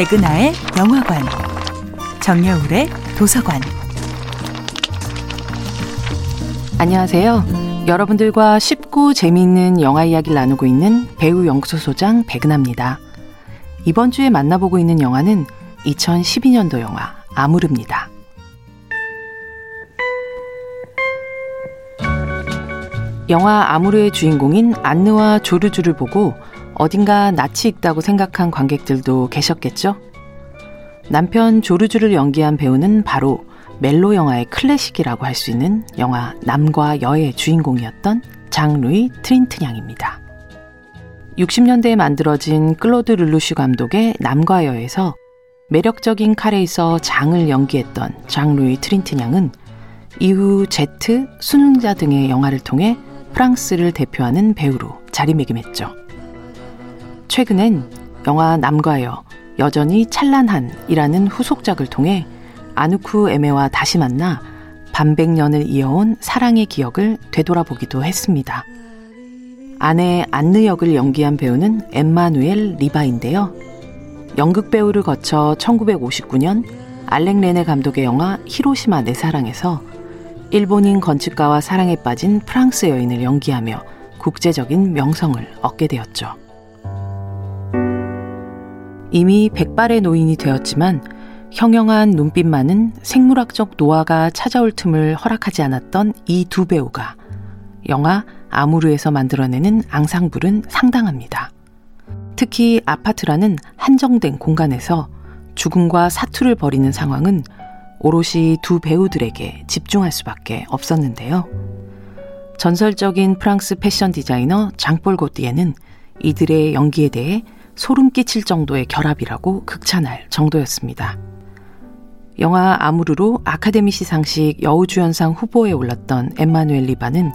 백은하의 영화관, 정여울의 도서관. 안녕하세요. 여러분들과 쉽고 재미있는 영화 이야기를 나누고 있는 배우 연구소소장 백은하입니다. 이번 주에 만나보고 있는 영화는 2012년도 영화 아무르입니다. 영화 아무르의 주인공인 안느와 조르주를 보고 어딘가 낯이 익다고 생각한 관객들도 계셨겠죠? 남편 조르주를 연기한 배우는 바로 멜로 영화의 클래식이라고 할 수 있는 영화 남과 여의 주인공이었던 장루이 트린트냥입니다. 60년대에 만들어진 클로드 르루슈 감독의 남과 여에서 매력적인 칼에서 장을 연기했던 장루이 트린트냥은 이후 제트, 순응자 등의 영화를 통해 프랑스를 대표하는 배우로 자리매김했죠. 최근엔 영화 남과여 여전히 찬란한이라는 후속작을 통해 아누쿠 에메와 다시 만나 반백년을 이어온 사랑의 기억을 되돌아보기도 했습니다. 아내 안느 역을 연기한 배우는 엠마누엘 리바인데요. 연극 배우를 거쳐 1959년 알렉 레네 감독의 영화 히로시마 내 사랑에서 일본인 건축가와 사랑에 빠진 프랑스 여인을 연기하며 국제적인 명성을 얻게 되었죠. 이미 백발의 노인이 되었지만 형형한 눈빛만은 생물학적 노화가 찾아올 틈을 허락하지 않았던 이 두 배우가 영화 아무르에서 만들어내는 앙상블은 상당합니다. 특히 아파트라는 한정된 공간에서 죽음과 사투를 벌이는 상황은 오롯이 두 배우들에게 집중할 수밖에 없었는데요. 전설적인 프랑스 패션 디자이너 장폴 고띠에는 이들의 연기에 대해 소름 끼칠 정도의 결합이라고 극찬할 정도였습니다. 영화 아무르로 아카데미 시상식 여우주연상 후보에 올랐던 엠마누엘 리바는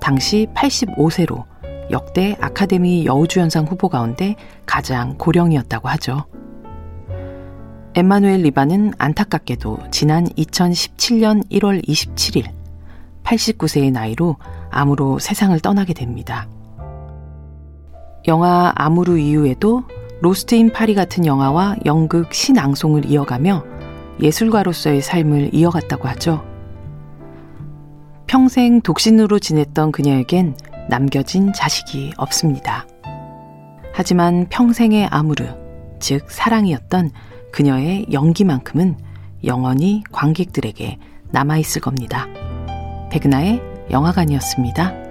당시 85세로 역대 아카데미 여우주연상 후보 가운데 가장 고령이었다고 하죠. 엠마누엘 리바는 안타깝게도 지난 2017년 1월 27일 89세의 나이로 암으로 세상을 떠나게 됩니다. 영화 아무르 이후에도 로스트 인 파리 같은 영화와 연극 시 낭송을 이어가며 예술가로서의 삶을 이어갔다고 하죠. 평생 독신으로 지냈던 그녀에겐 남겨진 자식이 없습니다. 하지만 평생의 아무르, 즉 사랑이었던 그녀의 연기만큼은 영원히 관객들에게 남아있을 겁니다. 백은하의 영화관이었습니다.